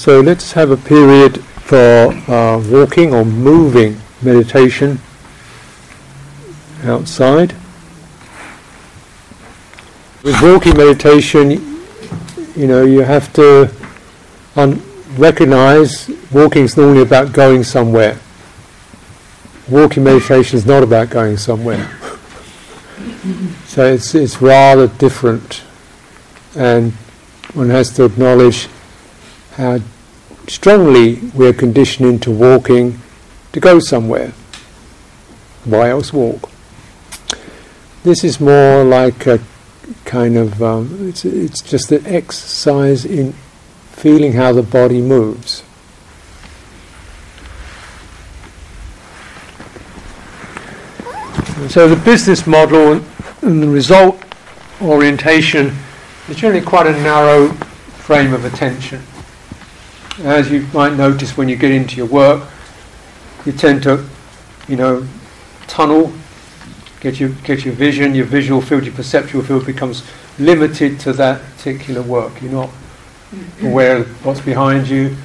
So let's have a period for uh, walking or moving meditation outside. With walking meditation, you know, you have to un- recognize walking is normally about going somewhere. Walking meditation is not about going somewhere. so it's, it's rather different. And one has to acknowledge how strongly we're conditioned into walking to go somewhere. Why else walk? This is more like a kind of, um, it's, it's just an exercise in feeling how the body moves. So the business model and the result orientation is generally quite a narrow frame of attention. As you might notice when you get into your work, you tend to, you know, tunnel, get your get your vision, your visual field, your perceptual field becomes limited to that particular work. You're not aware of what's behind you.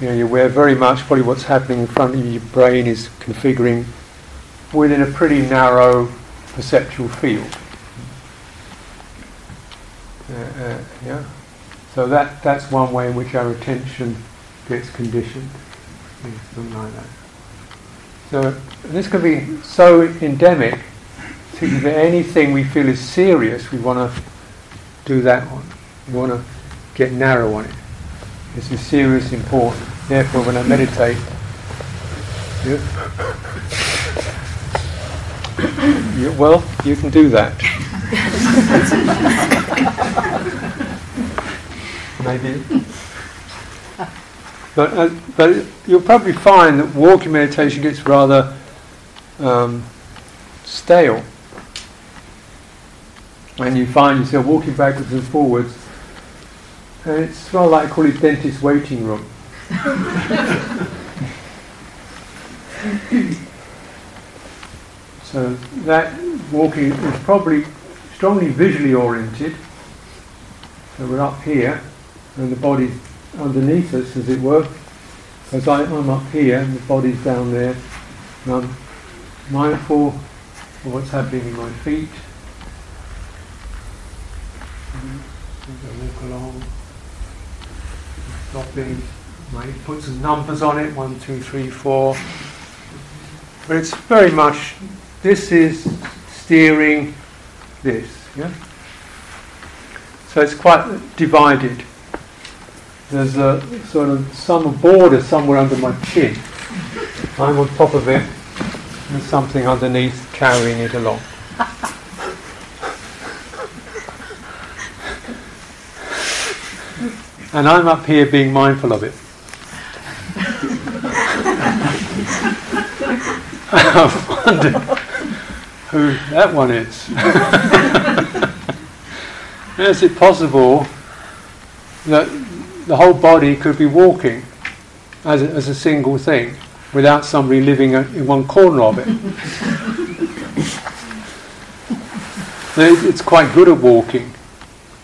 You know, you're aware very much probably what's happening in front of you. Your brain is configuring within a pretty narrow perceptual field. Uh, uh, yeah. So that that's one way in which our attention gets conditioned. Yeah, something like that. So this can be so endemic. That anything we feel is serious, we want to do that one. We want to get narrow on it. This is serious, important. Therefore, when I meditate, yeah, well, you can do that. Maybe. But, uh, but you'll probably find that walking meditation gets rather um, stale. When you find yourself walking backwards and forwards, and it's rather like I call it dentist waiting room. so that walking is probably strongly visually oriented. So we're up here, and the body's underneath us, as it were. Because I, am up here, and the body's down there, and I'm mindful of what's happening in my feet. I walk along, stopping, might put some numbers on it, one, two, three, four. But it's very much, this is steering this, yeah? So it's quite divided. There's a sort of some border somewhere under my chin. I'm on top of it, and something underneath carrying it along. and I'm up here being mindful of it. I wonder who that one is. is it possible that the whole body could be walking as a, as a single thing without somebody living in one corner of it? it's quite good at walking.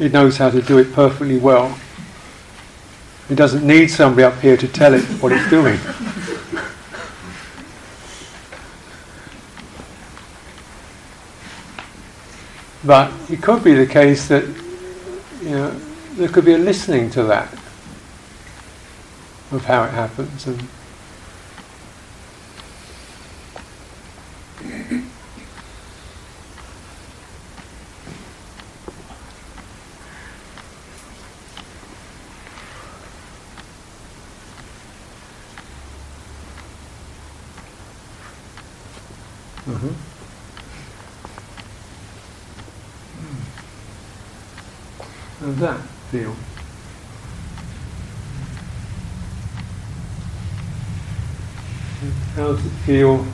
It knows how to do it perfectly well. It doesn't need somebody up here to tell it what it's doing. But it could be the case that you know there could be a listening to that of how it happens and Mm-hmm. How does that feel? How does it feel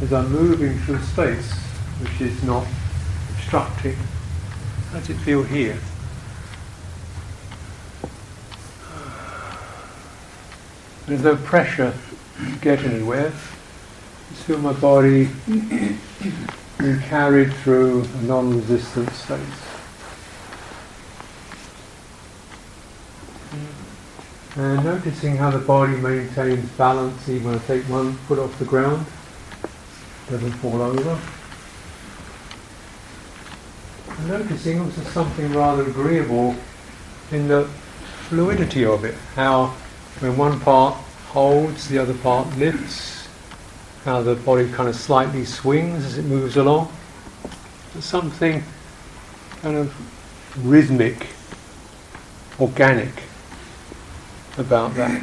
as I'm moving through space, which is not obstructing? How does it feel here? There's no pressure to get anywhere. Just feel my body being carried through a non-resistant state. And noticing how the body maintains balance even when I take one foot off the ground, doesn't fall over. And noticing also something rather agreeable in the fluidity of it, how when one part holds, the other part lifts, how the body kind of slightly swings as it moves along. There's something kind of rhythmic, organic about that.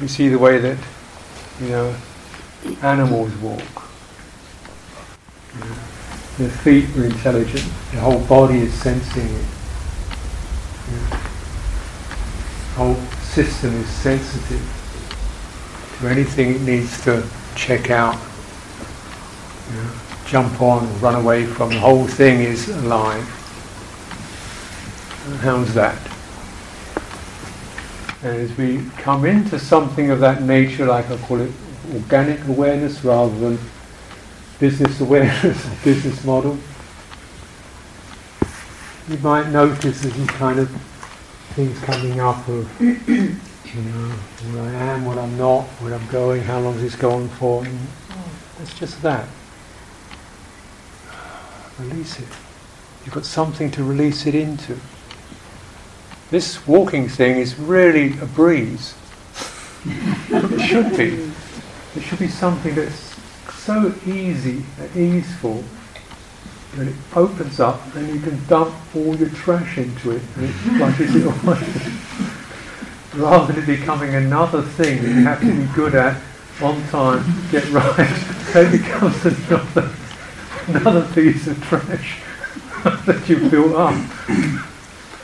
You see the way that, you know, animals walk. Their feet are intelligent, their whole body is sensing it. The whole system is sensitive to anything it needs to check out, jump on, run away from. The whole thing is alive. how's that? And as we come into something of that nature, like I call it organic awareness rather than business awareness, business model, you might notice there's some kind of things coming up of, you know, where I am, what I'm not, where I'm going, how long is this going for. And, it's just that. Release it. You've got something to release it into. This walking thing is really a breeze. it should be. It should be something that's so easy and easeful that it opens up and you can dump all your trash into it and it flushes it away. Rather than it becoming another thing that you have to be good at on time, get right, it becomes another, another piece of trash that you built up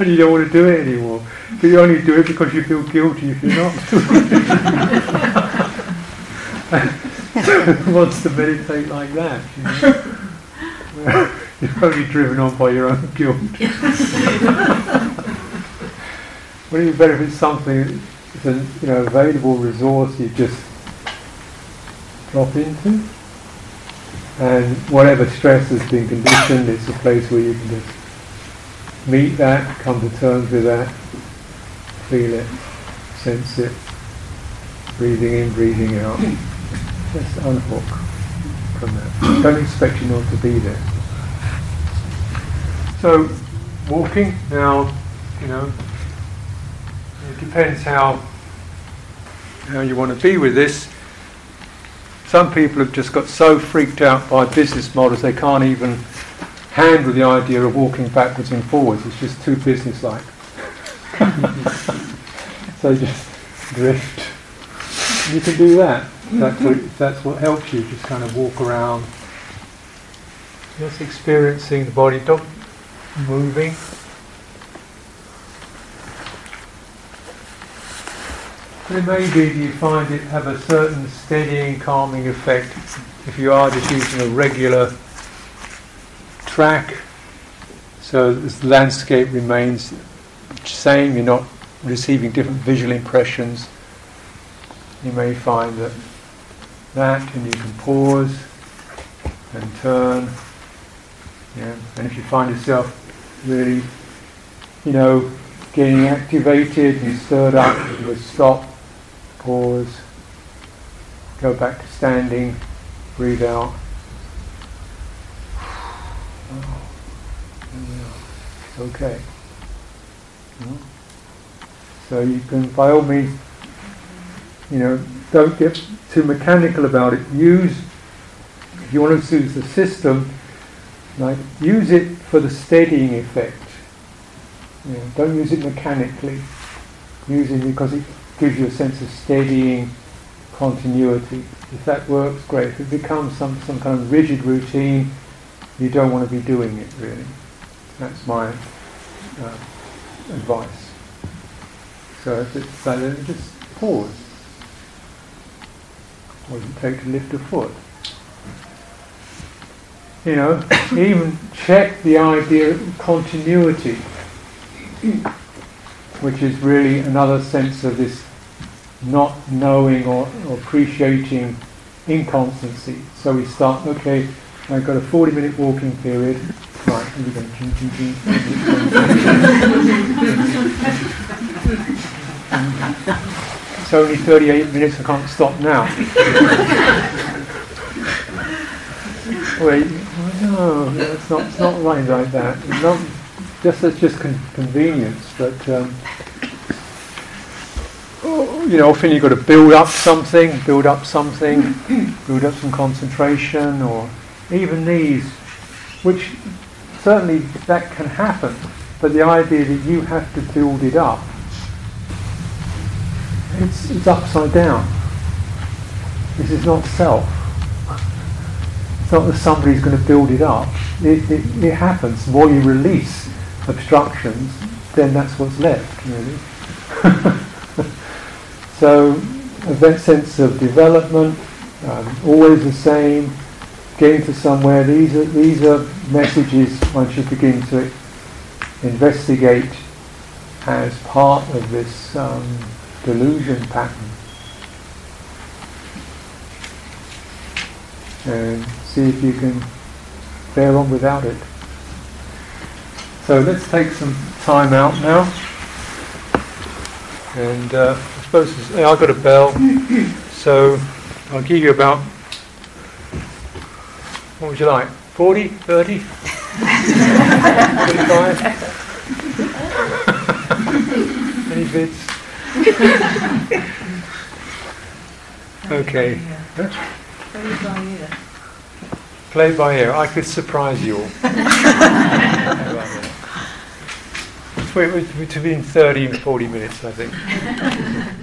and you don't want to do it anymore. But you only do it because you feel guilty if you're not wants to meditate like that? You know? you're only driven on by your own guilt. Wouldn't it be better if it's something, it's a you know, available resource you just drop into? And whatever stress has been conditioned, it's a place where you can just meet that, come to terms with that, feel it, sense it, breathing in, breathing out. Just unhook from that. Don't expect you not to be there. So, walking now, you know, it depends how how you want to be with this. Some people have just got so freaked out by business models they can't even handle the idea of walking backwards and forwards. It's just too businesslike. so just drift. You can do that. That's what, that's what helps you. Just kind of walk around, just experiencing the body, not moving. But it may be you find it have a certain steadying, calming effect if you are just using a regular track, so the landscape remains the same, you're not receiving different visual impressions. You may find that that and you can pause and turn. Yeah. And if you find yourself really, you know, getting activated and stirred up, you would stop, pause, go back to standing, breathe out. It's okay. So you can, by all means, you know, don't get too mechanical about it. Use, if you want to use the system, like use it for the steadying effect. You know, don't use it mechanically. Use it because it gives you a sense of steadying continuity. If that works, great. If it becomes some, some kind of rigid routine, you don't want to be doing it really. That's my uh, advice. So if it's then just pause. What does it take to lift a foot? You know, even check the idea of continuity, which is really another sense of this not knowing or appreciating inconstancy. So we start, okay, I've got a 40 minute walking period. Right, and we go. it's only 38 minutes, I can't stop now. Wait, no, it's not, it's not right like that. It's not, just as just con- convenience, but um, you know, often you've got to build up something, build up something, build up some concentration, or even these, which certainly that can happen, but the idea that you have to build it up, it's, it's upside down. This is not self. It's not that somebody's going to build it up. It, it, it happens. The more you release obstructions, then that's what's left, really. so, that sense of development, um, always the same, getting to somewhere. These are these are messages one should begin to investigate as part of this um, delusion pattern, and see if you can bear on without it. So let's take some time out now, and uh, I suppose I've got a bell, so I'll give you about what would you like? 40? 30? 45? Any bids? okay. Play by ear. Play by ear. I could surprise you all. It's between 30 and 40 minutes, I think.